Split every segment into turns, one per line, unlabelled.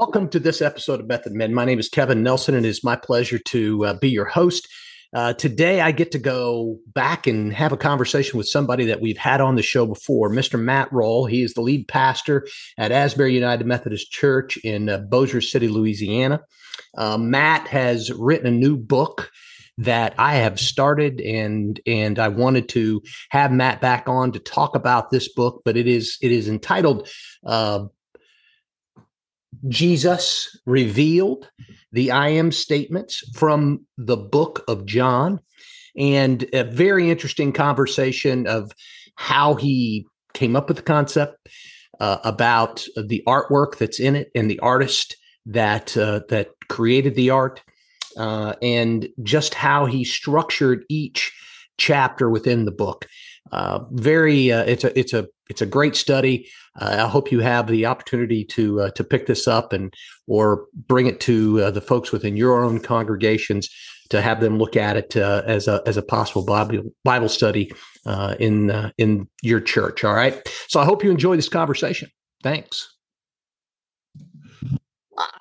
Welcome to this episode of Method Men. My name is Kevin Nelson, and it is my pleasure to uh, be your host. Uh, today, I get to go back and have a conversation with somebody that we've had on the show before, Mr. Matt Rawle. He is the lead pastor at Asbury United Methodist Church in uh, Bossier City, Louisiana. Uh, Matt has written a new book that I have started and and I wanted to have Matt back on to talk about this book, but it is it is entitled uh, Jesus revealed the I am statements from the book of John, and a very interesting conversation of how he came up with the concept uh, about the artwork that's in it and the artist that uh, that created the art, uh, and just how he structured each chapter within the book. Uh, very, uh, it's a it's a it's a great study. Uh, I hope you have the opportunity to uh, to pick this up and or bring it to uh, the folks within your own congregations to have them look at it uh, as a as a possible Bible Bible study uh, in in your church. All right. So I hope you enjoy this conversation. Thanks.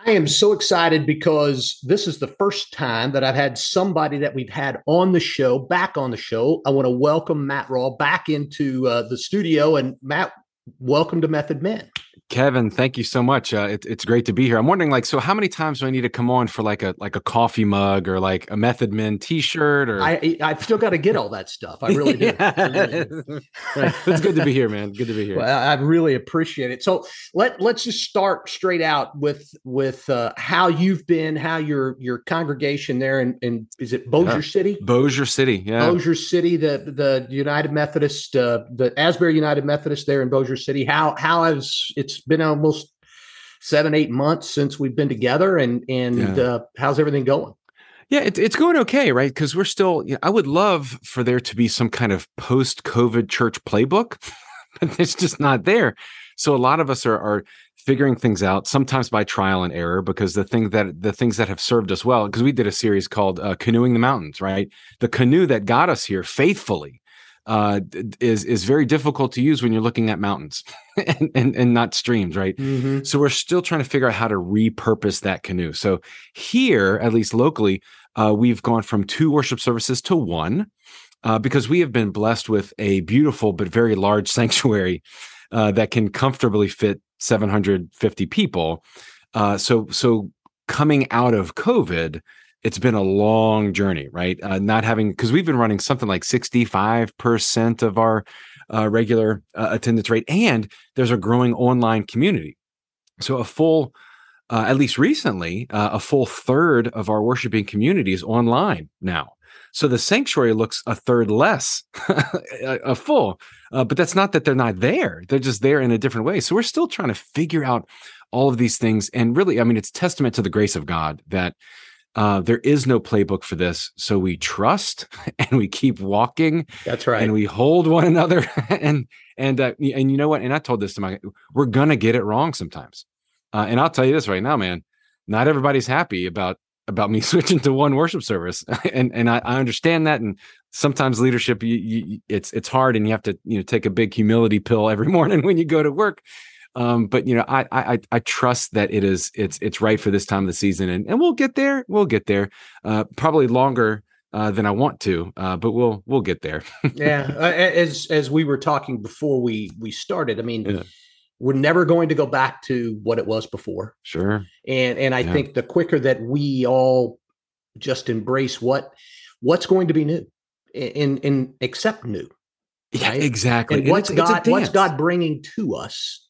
I am so excited because this is the first time that I've had somebody that we've had on the show back on the show. I want to welcome Matt Rawle back into uh, the studio. And Matt, welcome to Method Men.
Kevin, thank you so much. Uh, it, it's great to be here. I'm wondering, like, so how many times do I need to come on for like a like a coffee mug or like a Method Men T-shirt? Or
I I've still got to get all that stuff. I really do.
right. It's good to be here, man. Good to be here.
Well, I really appreciate it. So let let's just start straight out with with uh, how you've been, how your your congregation there, and in, in, is it Bossier yeah. City?
Bossier City, yeah.
Bossier City, the the United Methodist, uh, the Asbury United Methodist there in Bossier City. How how has it's it's been almost seven, eight months since we've been together, and and yeah. uh, how's everything going?
Yeah, it, it's going okay, right? Because we're still. You know, I would love for there to be some kind of post-COVID church playbook, but it's just not there. So a lot of us are are figuring things out sometimes by trial and error because the thing that the things that have served us well because we did a series called uh, canoeing the mountains right the canoe that got us here faithfully uh, is is very difficult to use when you're looking at mountains and, and, and not streams, right? Mm-hmm. So we're still trying to figure out how to repurpose that canoe. So here, at least locally, uh, we've gone from two worship services to one uh, because we have been blessed with a beautiful but very large sanctuary uh, that can comfortably fit 750 people. Uh, so so coming out of COVID it's been a long journey, right? Uh, not having because we've been running something like sixty five percent of our uh, regular uh, attendance rate, and there's a growing online community. So a full, uh, at least recently, uh, a full third of our worshiping community is online now. So the sanctuary looks a third less, a, full, uh, but that's not that they're not there. They're just there in a different way. So we're still trying to figure out all of these things, and really, I mean, it's testament to the grace of God that uh, there is no playbook for this. So we trust and we keep walking.
That's right.
And we hold one another. and and uh, and you know what? And I told this to my we're gonna get it wrong sometimes. Uh, and I'll tell you this right now, man. Not everybody's happy about about me switching to one worship service, and and I, I understand that. And sometimes leadership, you, you, it's it's hard, and you have to you know take a big humility pill every morning when you go to work. Um, but you know, I, I I trust that it is it's it's right for this time of the season, and and we'll get there. We'll get there. Uh, probably longer uh, than I want to, uh, but we'll we'll get there.
yeah, as as we were talking before we we started, I mean. Yeah. We're never going to go back to what it was before.
Sure.
And and I yeah. think the quicker that we all just embrace what what's going to be new and and accept new.
Yeah, exactly.
And, and what's it's, God it's what's God bringing to us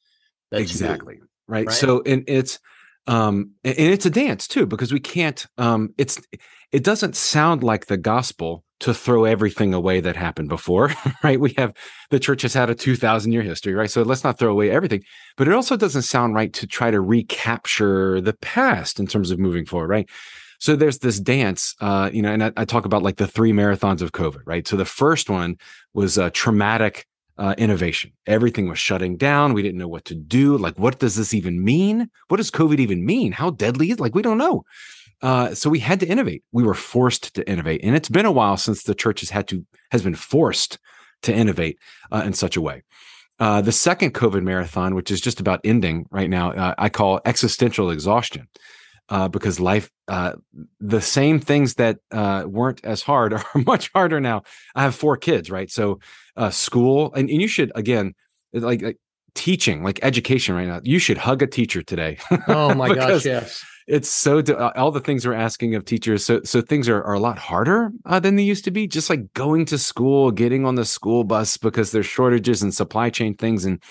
that's exactly right? right. So and it's um and it's a dance too because we can't um it's it doesn't sound like the gospel to throw everything away that happened before right we have the church has had a 2000 year history right so let's not throw away everything but it also doesn't sound right to try to recapture the past in terms of moving forward right so there's this dance uh you know and I, I talk about like the three marathons of covid right so the first one was a traumatic uh, innovation. Everything was shutting down. We didn't know what to do. Like, what does this even mean? What does COVID even mean? How deadly is? Like, we don't know. Uh, so we had to innovate. We were forced to innovate, and it's been a while since the church has had to has been forced to innovate uh, in such a way. Uh, the second COVID marathon, which is just about ending right now, uh, I call existential exhaustion. Uh, because life, uh, the same things that uh, weren't as hard are much harder now. I have four kids, right? So, uh, school, and, and you should again, like, like teaching, like education right now. You should hug a teacher today.
Oh my gosh, yes
it's so all the things we're asking of teachers so so things are, are a lot harder uh, than they used to be just like going to school getting on the school bus because there's shortages and supply chain things and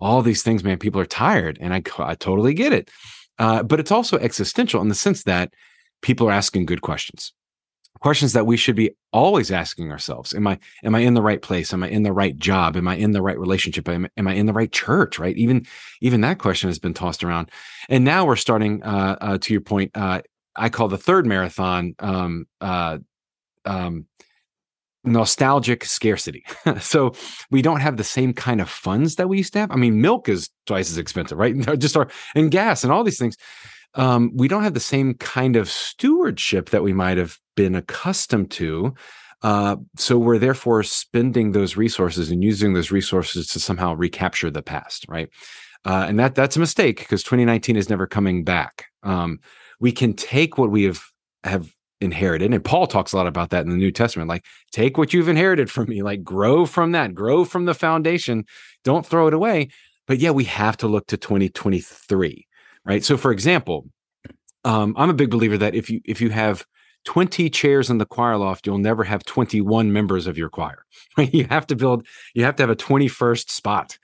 all these things man people are tired and i, I totally get it uh, but it's also existential in the sense that people are asking good questions. Questions that we should be always asking ourselves. Am i am i in the right place? Am i in the right job? Am i in the right relationship? Am, am i in the right church right? Even even that question has been tossed around. And now we're starting uh, uh to your point uh i call the third marathon um uh um nostalgic scarcity so we don't have the same kind of funds that we used to have i mean milk is twice as expensive right just our and gas and all these things um, we don't have the same kind of stewardship that we might have been accustomed to. Uh, so we're therefore spending those resources and using those resources to somehow recapture the past, right? Uh, and that that's a mistake because 2019 is never coming back. Um, we can take what we have have inherited, and Paul talks a lot about that in the New Testament. Like, take what you've inherited from me, like grow from that, grow from the foundation. Don't throw it away. But yeah, we have to look to 2023 right? So, for example, um, I'm a big believer that if you if you have 20 chairs in the choir loft, you'll never have 21 members of your choir. You have to build, you have to have a 21st spot.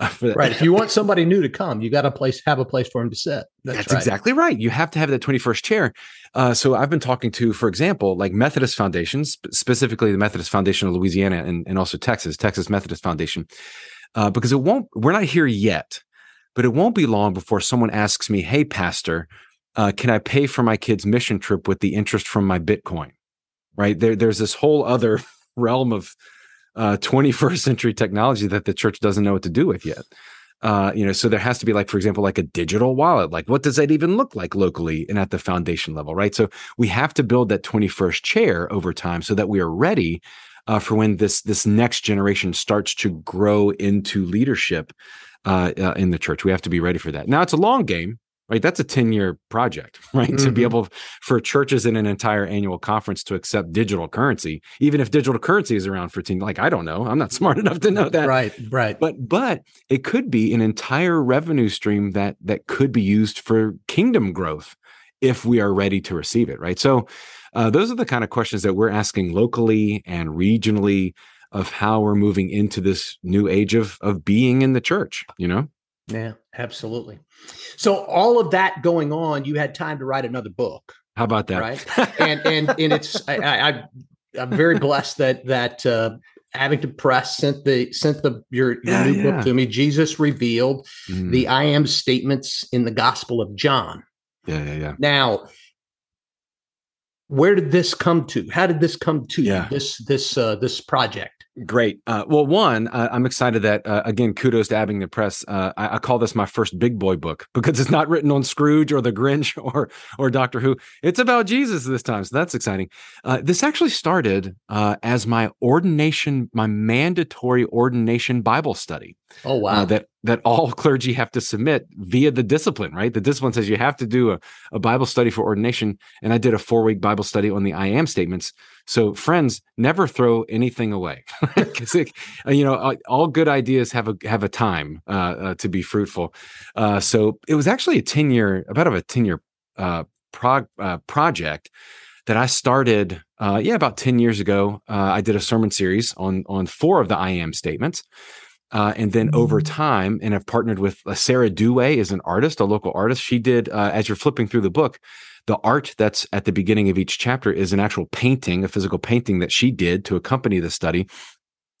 Right. If you want somebody new to come, you got to place have a place for him to sit.
That's, That's right. exactly right. You have to have that 21st chair. Uh, so I've been talking to, for example, like Methodist foundations, specifically the Methodist Foundation of Louisiana and, and also Texas, Texas Methodist Foundation, uh, because it won't. We're not here yet, but it won't be long before someone asks me, Hey, Pastor, uh, can I pay for my kid's mission trip with the interest from my Bitcoin? Right there, there's this whole other realm of uh, 21st century technology that the church doesn't know what to do with yet. Uh, you know, so there has to be like, for example, like a digital wallet. Like, what does that even look like locally and at the foundation level, right? So we have to build that 21st chair over time so that we are ready uh, for when this this next generation starts to grow into leadership uh, uh, in the church. We have to be ready for that. Now it's a long game, right? That's a 10 year project, right? Mm-hmm. To be mm-hmm. able for churches in an entire annual conference to accept digital currency, even if digital currency is around for 10, like, I don't know. I'm not smart enough to know that.
Right, right.
But, but it could be an entire revenue stream that, that could be used for kingdom growth if we are ready to receive it, right? So, uh, those are the kind of questions that we're asking locally and regionally of how we're moving into this new age of of being in the church you know
yeah absolutely so all of that going on you had time to write another book
how about that
right and and and it's I, I i'm very blessed that that uh Abingdon Press sent the sent the your, your yeah, new yeah. book to me. Jesus revealed mm. the I am statements in the Gospel of John.
Yeah, yeah, yeah.
Now, where did this come to? How did this come to? Yeah. This this uh, this project.
Great. Uh, well, one, uh, I'm excited that uh, again, kudos to Abingdon Press. Uh, I, I, call this my first big boy book because it's not written on Scrooge or the Grinch or or Doctor Who. It's about Jesus this time, so that's exciting. Uh, this actually started uh, as my ordination, my mandatory ordination Bible study.
Oh wow!
that that all clergy have to submit via the discipline, right? The discipline says you have to do a, a Bible study for ordination, and I did a four week Bible study on the I am statements so, friends, never throw anything away uh, you know all good ideas have a have a time uh, uh, to be fruitful. Uh, so, it was actually a ten year, about of a ten year uh, prog- uh, project that I started. yeah, about ten years ago. I did a sermon series on on four of the I am statements. Uh, and then over mm-hmm. time, and I've partnered with uh, Sarah Dewey is an artist, a local artist. She did, uh, as you're flipping through the book, the art that's at the beginning of each chapter is an actual painting, a physical painting that she did to accompany the study.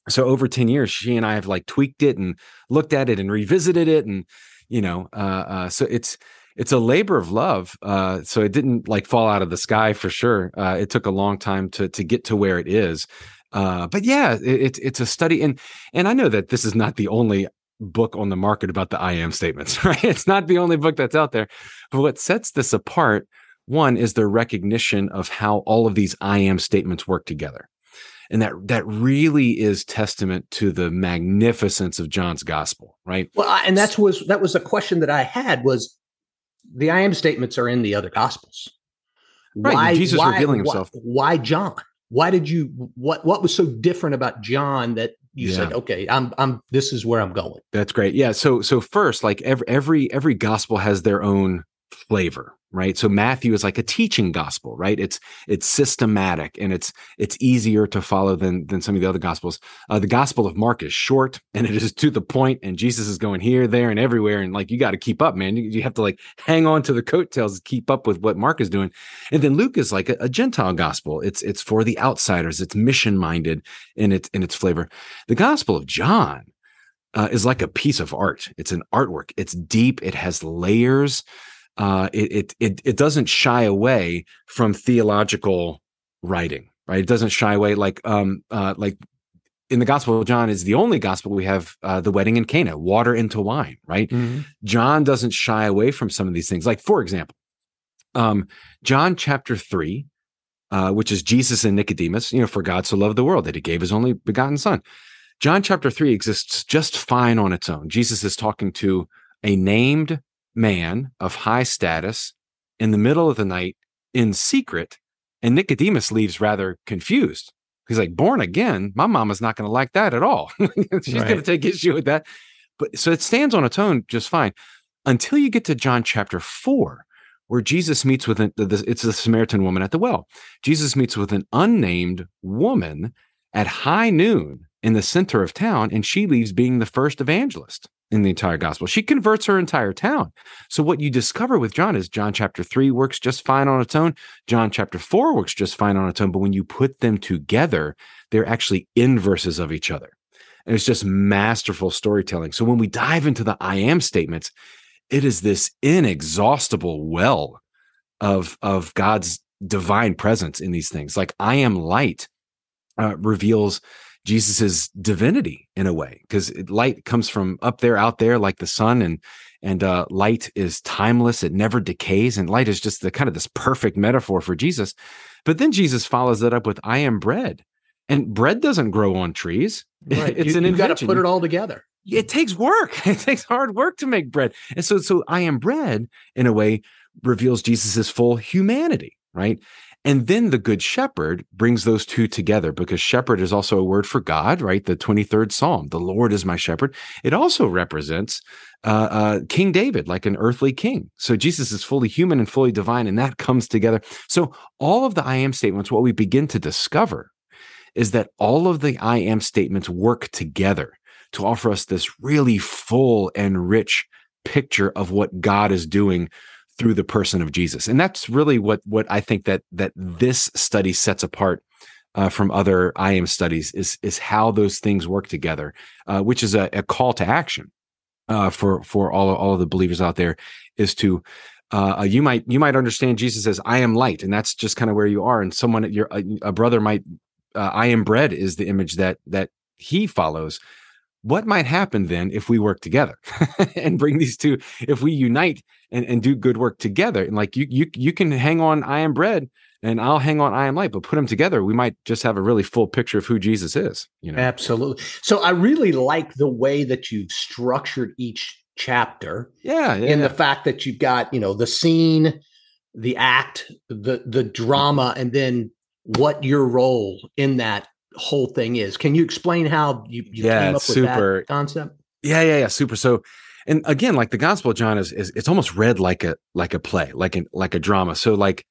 So over 10 years, she and I have like tweaked it and looked at it and revisited it. And, you know, uh, uh, so it's, it's a labor of love. Uh, so it didn't like fall out of the sky for sure. Uh, it took a long time to to get to where it is. Uh, but yeah, it's it, it's a study, and and I know that this is not the only book on the market about the I am statements, right? It's not the only book that's out there. But what sets this apart, one, is the recognition of how all of these I am statements work together. and that that really is testament to the magnificence of John's gospel, right?
Well, and that's was that was a question that I had was the I am statements are in the other gospels.
Right, why, Jesus why, revealing himself.
Why, why, John? Why did you what what was so different about John that you yeah. said, okay, I'm I'm this is where I'm going.
That's great. Yeah. So so first, like every every every gospel has their own flavor, right? So matthew is like a teaching gospel right? It's it's systematic and it's it's easier to follow than than some of the other gospels. Uh, the gospel of mark is short and it is to the point and jesus is going here there and everywhere and like you got to keep up man. You, you, have to like hang on to the coattails keep up with what mark is doing. And then luke is like a, a gentile gospel. It's it's for the outsiders. It's mission minded in its in its flavor. The gospel of john uh, is like a piece of art. It's an artwork. It's deep. It has layers uh, it, it it doesn't shy away from theological writing, right? It doesn't shy away like um uh, like in the Gospel of John is the only gospel we have uh, the wedding in Cana, water into wine, right? Mm-hmm. John doesn't shy away from some of these things. Like for example, um, John chapter three, uh, which is Jesus and Nicodemus. You know, for God so loved the world that He gave His only begotten Son. John chapter three exists just fine on its own. Jesus is talking to a named man of high status in the middle of the night in secret. And Nicodemus leaves rather confused. He's like, born again? My mama's not going to like that at all. She's right. going to take issue with that. But so it stands on its own just fine until you get to John chapter four, where Jesus meets with an, it's the Samaritan woman at the well. Jesus meets with an unnamed woman at high noon in the center of town, and she leaves being the first evangelist in the entire gospel. She converts her entire town. So what you discover with John is John chapter 3 works just fine on its own. John chapter 4 works just fine on its own, but when you put them together, they're actually inverses of each other. And it's just masterful storytelling. So when we dive into the I am statements, it is this inexhaustible well of of God's divine presence in these things. Like I am light uh, reveals Jesus's divinity in a way, because light comes from up there, out there, like the sun, and and uh, light is timeless; it never decays, and light is just the kind of this perfect metaphor for Jesus. But then Jesus follows that up with "I am bread," and bread doesn't grow on trees.
Right. it's you, an you've got to put it all together.
It takes work. It takes hard work to make bread, and so so "I am bread" in a way reveals Jesus's full humanity, right? And then the good shepherd brings those two together because shepherd is also a word for God, right? The 23rd Psalm, the Lord is my shepherd. It also represents uh, uh, King David, like an earthly king. So Jesus is fully human and fully divine, and that comes together. So all of the I am statements, what we begin to discover is that all of the I am statements work together to offer us this really full and rich picture of what God is doing through the person of Jesus. And that's really what what I think that that this study sets apart uh, from other I am studies is is how those things work together, uh, which is a, a, call to action uh, for for all all of the believers out there is to. Uh, uh, you might you might understand Jesus as I am light, and that's just kind of where you are. And someone, your a, a brother might, uh, I am bread is the image that that he follows what might happen then if we work together and bring these two if we unite and, and do good work together? And like you you you can hang on i am bread and i'll hang on i am light but put them together we might just have a really full picture of who jesus is you know?
Absolutely. So i really like the way that you've structured each chapter
yeah, yeah
in
yeah.
the fact that you've got you know the scene the act the the drama and then what your role in that whole thing is. Can you explain how you, you yeah, came up with super. that concept?
Yeah, yeah, yeah, super. So, and again, like the Gospel of John is, is it's almost read like a like a play, like an like a drama. So, like,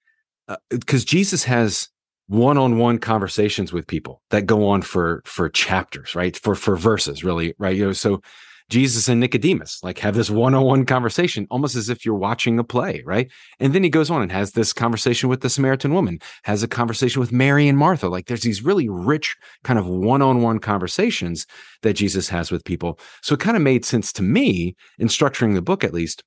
because uh, Jesus has one-on-one conversations with people that go on for for chapters, right? For for verses, really, right? You know, so Jesus and Nicodemus like have this one-on-one conversation, almost as if you're watching a play, right? And then he goes on and has this conversation with the Samaritan woman, has a conversation with Mary and Martha. Like there's these really rich kind of one-on-one conversations that Jesus has with people. So it kind of made sense to me in structuring the book, at least,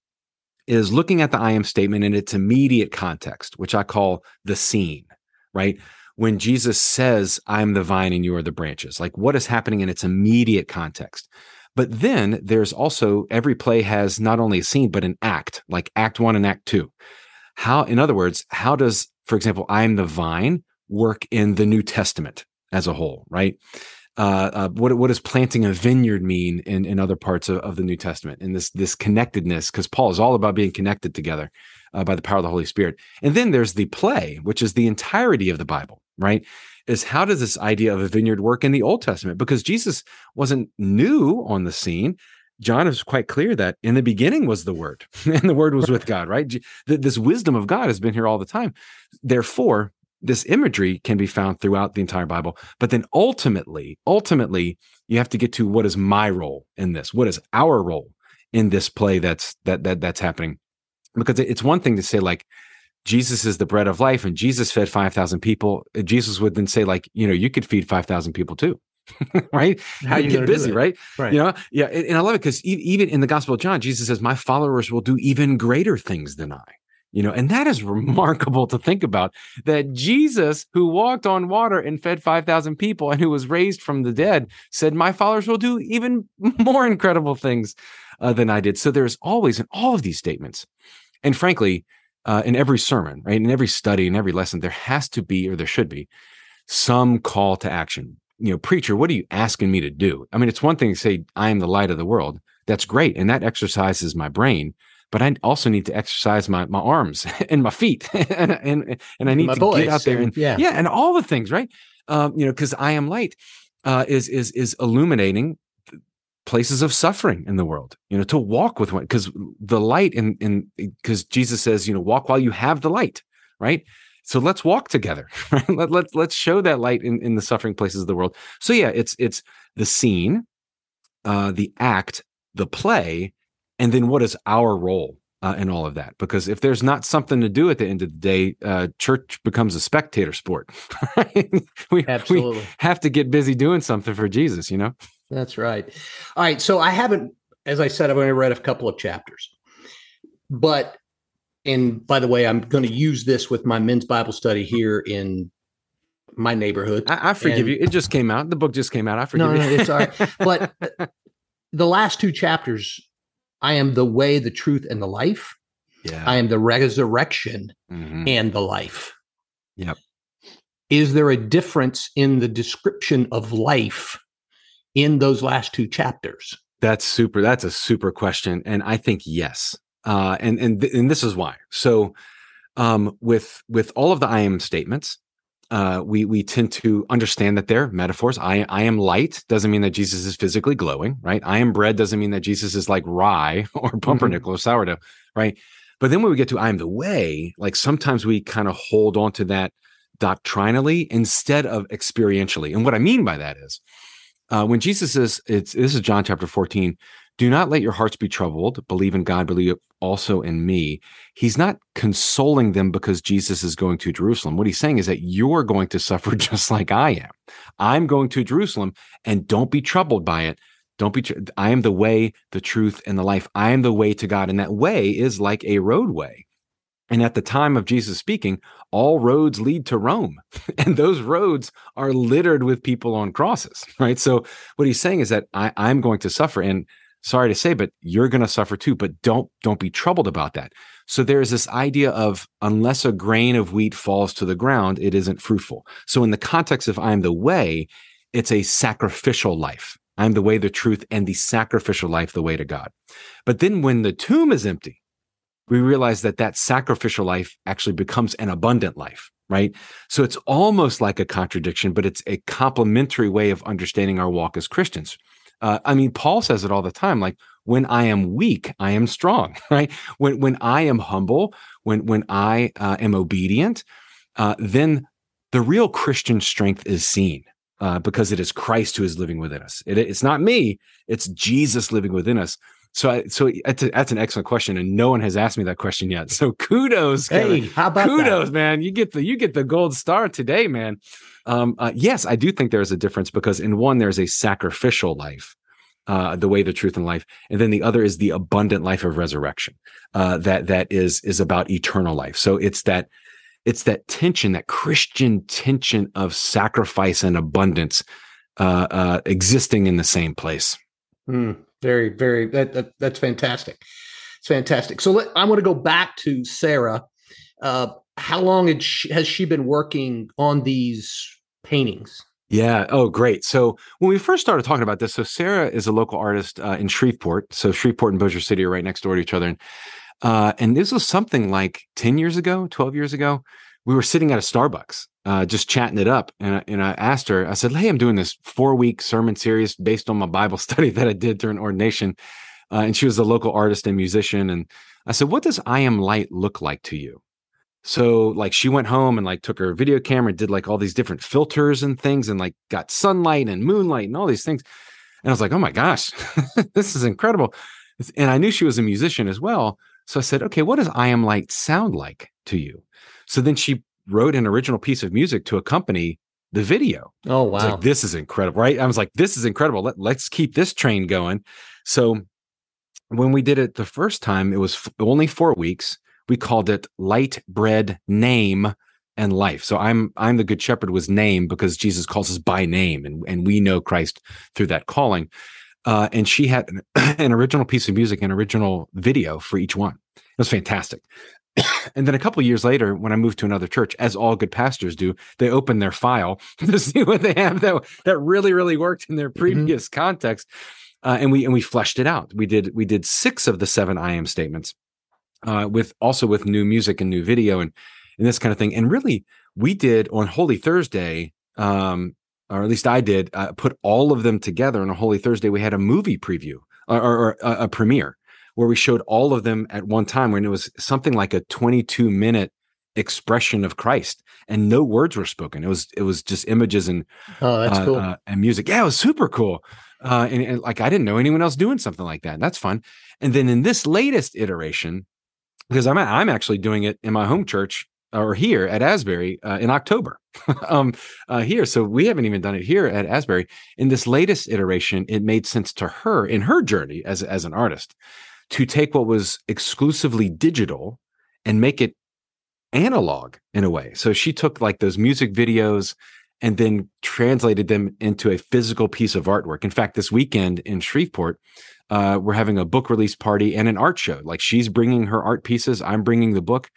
is looking at the I am statement in its immediate context, which I call the scene, right? When Jesus says, I'm the vine and you are the branches, like what is happening in its immediate context? But then there's also every play has not only a scene, but an act, like act one and act two. How, in other words, how does, for example, I'm the vine work in the New Testament? as a whole, right? Uh, uh, what what does planting a vineyard mean in, in other parts of, of the New Testament? And this this connectedness, because Paul is all about being connected together uh, by the power of the Holy Spirit. And then there's the play, which is the entirety of the Bible, right? Is how does this idea of a vineyard work in the Old Testament? Because Jesus wasn't new on the scene. John is quite clear that in the beginning was the Word, and the Word was with God, right? This wisdom of God has been here all the time. Therefore, this imagery can be found throughout the entire Bible. But then ultimately, ultimately, you have to get to what is my role in this? What is our role in this play that's that that that's happening? Because it's one thing to say like Jesus is the bread of life and Jesus fed 5,000 people. Jesus would then say like, you know, you could feed 5,000 people too. right?
How you
get busy, right?
Right.
You know, yeah. And, and I love it because even in the Gospel of John, Jesus says, "My followers will do even greater things than I." You know, and that is remarkable to think about that Jesus, who walked on water and fed 5,000 people and who was raised from the dead, said, My followers will do even more incredible things uh, than I did. So there's always in all of these statements, and frankly, uh, in every sermon, right, in every study, in every lesson, there has to be, or there should be, some call to action. You know, preacher, what are you asking me to do? I mean, it's one thing to say, I am the light of the world. That's great. And that exercises my brain but I also need to exercise my my arms and my feet, and, and and I need my to get out there and, yeah, yeah, and all the things, right? Um, you know, because I am light uh, is is is illuminating places of suffering in the world. You know, to walk with one because the light in in because Jesus says, you know, walk while you have the light, right? So let's walk together. Right? Let, let, let's show that light in, in the suffering places of the world. So yeah, it's it's the scene, uh, the act, the play, and then what is our role uh, in all of that? Because if there's not something to do at the end of the day, uh, church becomes a spectator sport.
we, Absolutely.
we have to get busy doing something for Jesus, you know?
That's right. All right. So I haven't, as I said, I've only read a couple of chapters. But, and by the way, I'm going to use this with my men's Bible study here in my neighborhood.
I, I forgive and, you. It just came out. The book just came out. I forgive
no,
you.
No, it's all right. But the last two chapters I am the way, the truth, and the life.
Yeah.
I am the resurrection mm-hmm. and the life.
Yep.
Is there a difference in the description of life in those last two chapters?
That's super. That's a super question, and I think yes. Uh, and and th- and this is why. So, um, with with all of the I am statements, uh, we we tend to understand that they're metaphors. I I am light doesn't mean that Jesus is physically glowing, right? I am bread doesn't mean that Jesus is like rye or pumpernickel mm-hmm. or sourdough, right? But then when we get to I am the way, like sometimes we kind of hold on to that doctrinally instead of experientially. And what I mean by that is uh, when Jesus says, it's this is John chapter 14, do not let your hearts be troubled. Believe in God, believe also in me. He's not consoling them because Jesus is going to Jerusalem. What he's saying is that you're going to suffer just like I am. I'm going to Jerusalem and don't be troubled by it. Don't be, tr- I am the way, the truth, and the life. I am the way to God. And that way is like a roadway. And at the time of Jesus speaking, all roads lead to Rome. And those roads are littered with people on crosses, right? So what he's saying is that I, I'm going to suffer. And sorry to say but you're going to suffer too but don't don't be troubled about that. So there's this idea of unless a grain of wheat falls to the ground it isn't fruitful. So in the context of i'm the way it's a sacrificial life. I'm the way the truth and the sacrificial life the way to god. But then when the tomb is empty we realize that that sacrificial life actually becomes an abundant life right? So it's almost like a contradiction but it's a complementary way of understanding our walk as christians uh, I mean, Paul says it all the time. Like when I am weak, I am strong. Right? When when I am humble, when when I uh, am obedient, uh, then the real Christian strength is seen. Uh, because it is Christ who is living within us. It, it's not me; it's Jesus living within us. So, I, so that's, a, that's, an excellent question, and no one has asked me that question yet. So, kudos,
Kevin. hey, how about
kudos,
that?
man? You get the you get the gold star today, man. Um, uh, yes, I do think there is a difference because in one there's a sacrificial life, uh, the way, the truth, and life, and then the other is the abundant life of resurrection. Uh, that that is is about eternal life. So it's that it's that tension, that Christian tension of sacrifice and abundance uh, uh, existing in the same place.
Mm, very, very. That, that, that's fantastic. It's fantastic. So let, I want to go back to Sarah. Uh, how long she, has she been working on these paintings?
Yeah. Oh, great. So when we first started talking about this, so Sarah is a local artist uh, in Shreveport. So Shreveport and Bossier City are right next door to each other. And, uh, and this was something like 10 years ago, 12 years ago. We were sitting at a Starbucks, uh, just chatting it up. And I, and I asked her, I said, Hey, I'm doing this four week sermon series based on my Bible study that I did during ordination. Uh, and she was a local artist and musician. And I said, What does I am light look like to you? So like she went home and like took her video camera and did like all these different filters and things and like got sunlight and moonlight and all these things. And I was like, oh my gosh, this is incredible. And I knew she was a musician as well. So I said, okay, what does I Am Light sound like to you? So then she wrote an original piece of music to accompany the video.
Oh, wow.
Like, this is incredible, right? I was like, this is incredible. Let, let's keep this train going. So when we did it the first time, it was f- only four weeks we called it light bread name and life. So I'm I'm the good shepherd was name because Jesus calls us by name and, and we know Christ through that calling. Uh, and she had an, an, original piece of music, an original video for each one. It was fantastic. and then a couple years later, when I moved to another church, as all good pastors do, they open their file to see what they have that that really, really worked in their mm-hmm. previous mm-hmm. context. Uh, and we and we fleshed it out. We did we did six of the seven I am statements uh, with also with new music and new video and and this kind of thing. And really, we did on Holy Thursday, um, or at least I did, uh, put all of them together on a Holy Thursday. We had a movie preview or, or, or a, a premiere where we showed all of them at one time when it was something like a 22 minute expression of Christ and no words were spoken. It was it was just images and
oh, that's uh, cool.
Uh, and music. Yeah, it was super cool. Uh, and, and, like I didn't know anyone else doing something like that. That's fun. And then in this latest iteration, because I'm I'm actually doing it in my home church or here at Asbury uh, in October um, uh, here. So we haven't even done it here at Asbury. In this latest iteration, it made sense to her in her journey as as an artist to take what was exclusively digital and make it analog in a way. So she took like those music videos and then translated them into a physical piece of artwork. In fact, this weekend in Shreveport, uh, we're having a book release party and an art show. Like she's bringing her art pieces, I'm bringing the book,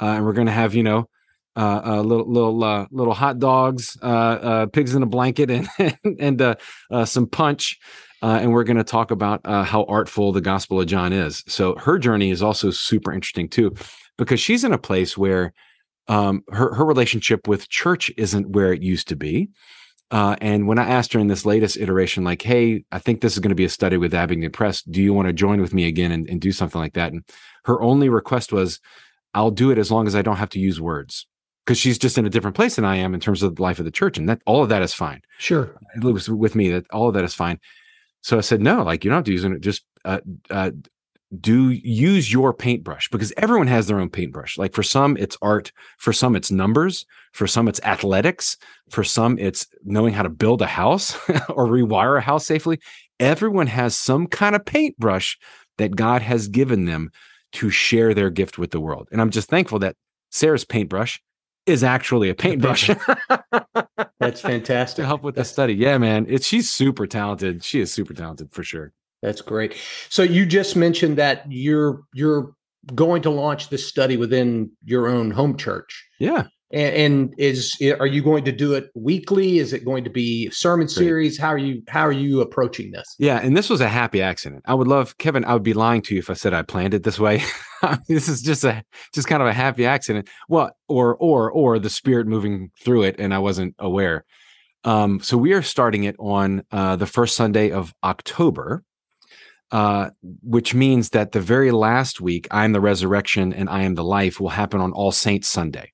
uh, and we're going to have you know uh, uh, little little uh, little hot dogs, uh, uh, pigs in a blanket, and and uh, uh, some punch. Uh, and we're going to talk about uh, how artful the Gospel of John is. So her journey is also super interesting too, because she's in a place where um, her her relationship with church isn't where it used to be. Uh, and when I asked her in this latest iteration, like, hey, I think this is going to be a study with Abingdon Press. Do you want to join with me again and, and do something like that? And her only request was, I'll do it as long as I don't have to use words. Because she's just in a different place than I am in terms of the life of the church. And that all of that is fine.
Sure.
It was with me that all of that is fine. So I said, no, like you don't have to use it. Just uh, uh, do use your paintbrush because everyone has their own paintbrush. Like for some, it's art. For some, it's numbers. For some, it's athletics. For some, it's knowing how to build a house or rewire a house safely. Everyone has some kind of paintbrush that God has given them to share their gift with the world. And I'm just thankful that Sarah's paintbrush is actually a paintbrush.
That's fantastic.
to help with the study. Yeah, man. It's she's super talented. She is super talented for sure.
That's great. So you just mentioned that you're you're going to launch this study within your own home church.
Yeah.
And, and is are you going to do it weekly? Is it going to be sermon series? How are you how are you approaching this?
Yeah, and this was a happy accident. I would love Kevin. I would be lying to you if I said I planned it this way. this is just a just kind of a happy accident. Well, or or or the spirit moving through it, and I wasn't aware. Um, so we are starting it on uh, the first Sunday of October uh, which means that the very last week, I am the resurrection and I am the life, will happen on All Saints Sunday,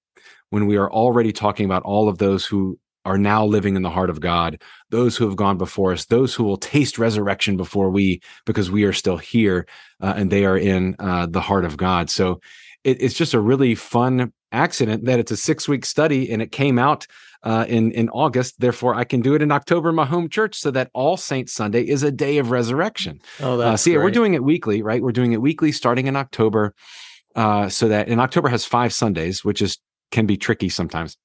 when we are already talking about all of those who are now living in the heart of God, those who have gone before us, those who will taste resurrection before we, because we are still here uh, and they are in uh, the heart of God. So it, it's just a really fun accident that it's a six week study and it came out uh, in in August. Therefore, I can do it in October in my home church, so that All Saints Sunday is a day of resurrection.
Oh, uh, that's
so yeah, we're doing it weekly, right? We're doing it weekly starting in October, uh, so that in October has five Sundays, which is can be tricky sometimes.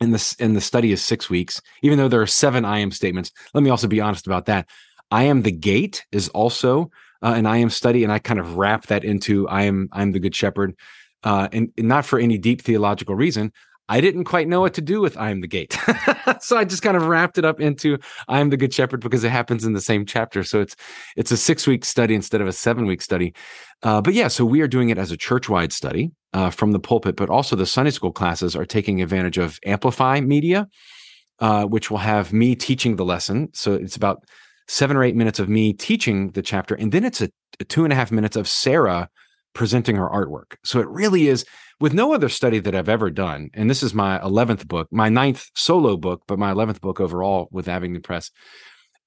And the and the study is six weeks, even though there are seven I am statements. Let me also be honest about that. I am the gate is also uh, an I am study, and I kind of wrap that into I am I'm the good shepherd, uh, and, and not for any deep theological reason. I didn't quite know what to do with I am the gate. so I just kind of wrapped it up into I am the good shepherd because it happens in the same chapter. So it's it's a six week study instead of a seven week study. Uh, but yeah, so we are doing it as a church wide study uh, from the pulpit, but also the Sunday school classes are taking advantage of Amplify Media, uh, which will have me teaching the lesson. So it's about seven or eight minutes of me teaching the chapter, and then it's a, a two and a half minutes of Sarah presenting her artwork. So it really is with no other study that I've ever done. And this is my 11th book, my ninth solo book, but my 11th book overall with Abingdon Press.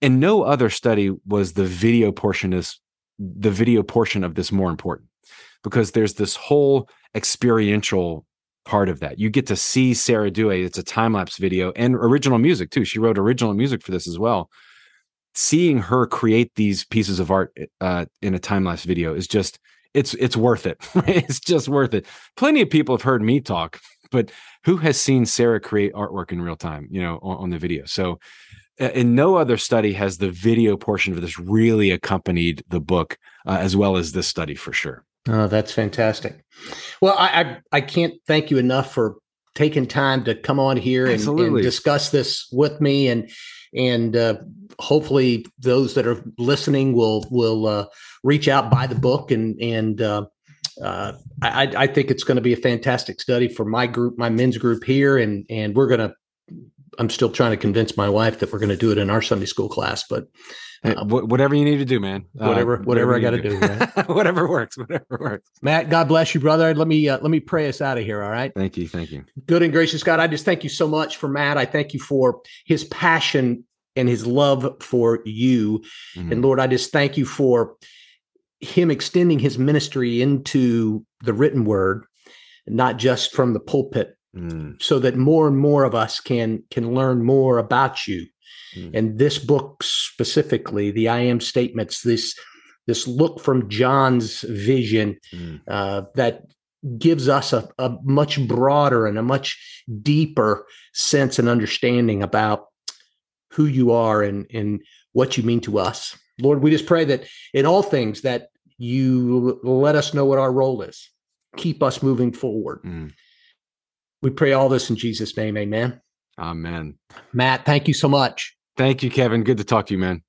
And no other study was the video portion is the video portion of this more important because there's this whole experiential part of that. You get to see Sarah it. It's a time lapse video and original music too. She wrote original music for this as well. Seeing her create these pieces of art uh, in a time lapse video is just it's it's worth it. it's just worth it. Plenty of people have heard me talk, but who has seen Sarah create artwork in real time? You know, on, on the video. So, in no other study has the video portion of this really accompanied the book uh, as well as this study for sure.
Oh, that's fantastic. Well, I, I, I can't thank you enough for taking time to come on here and, and discuss this with me and and uh, hopefully those that are listening will will uh, reach out buy the book and and uh, uh I, I think it's going to be a fantastic study for my group my men's group here and and we're going to I'm still trying to convince my wife that we're going to do it in our Sunday school class but
uh, whatever you need to do, man.
Whatever, uh, whatever, whatever I got to do.
Right? whatever works. Whatever works.
Matt, God bless you, brother. Let me uh, let me pray us out of here. All right.
Thank you. Thank you.
Good and gracious God, I just thank you so much for Matt. I thank you for his passion and his love for you, mm-hmm. and Lord, I just thank you for him extending his ministry into the written word, not just from the pulpit, mm. so that more and more of us can can learn more about you Mm. And this book specifically, the I am statements, this this look from John's vision mm. uh, that gives us a, a much broader and a much deeper sense and understanding about who you are and, and what you mean to us. Lord, we just pray that in all things that you let us know what our role is. Keep us moving forward. Mm. We pray all this in Jesus' name. Amen.
Amen.
Matt, thank you so much.
Thank you, Kevin. Good to talk to you, man.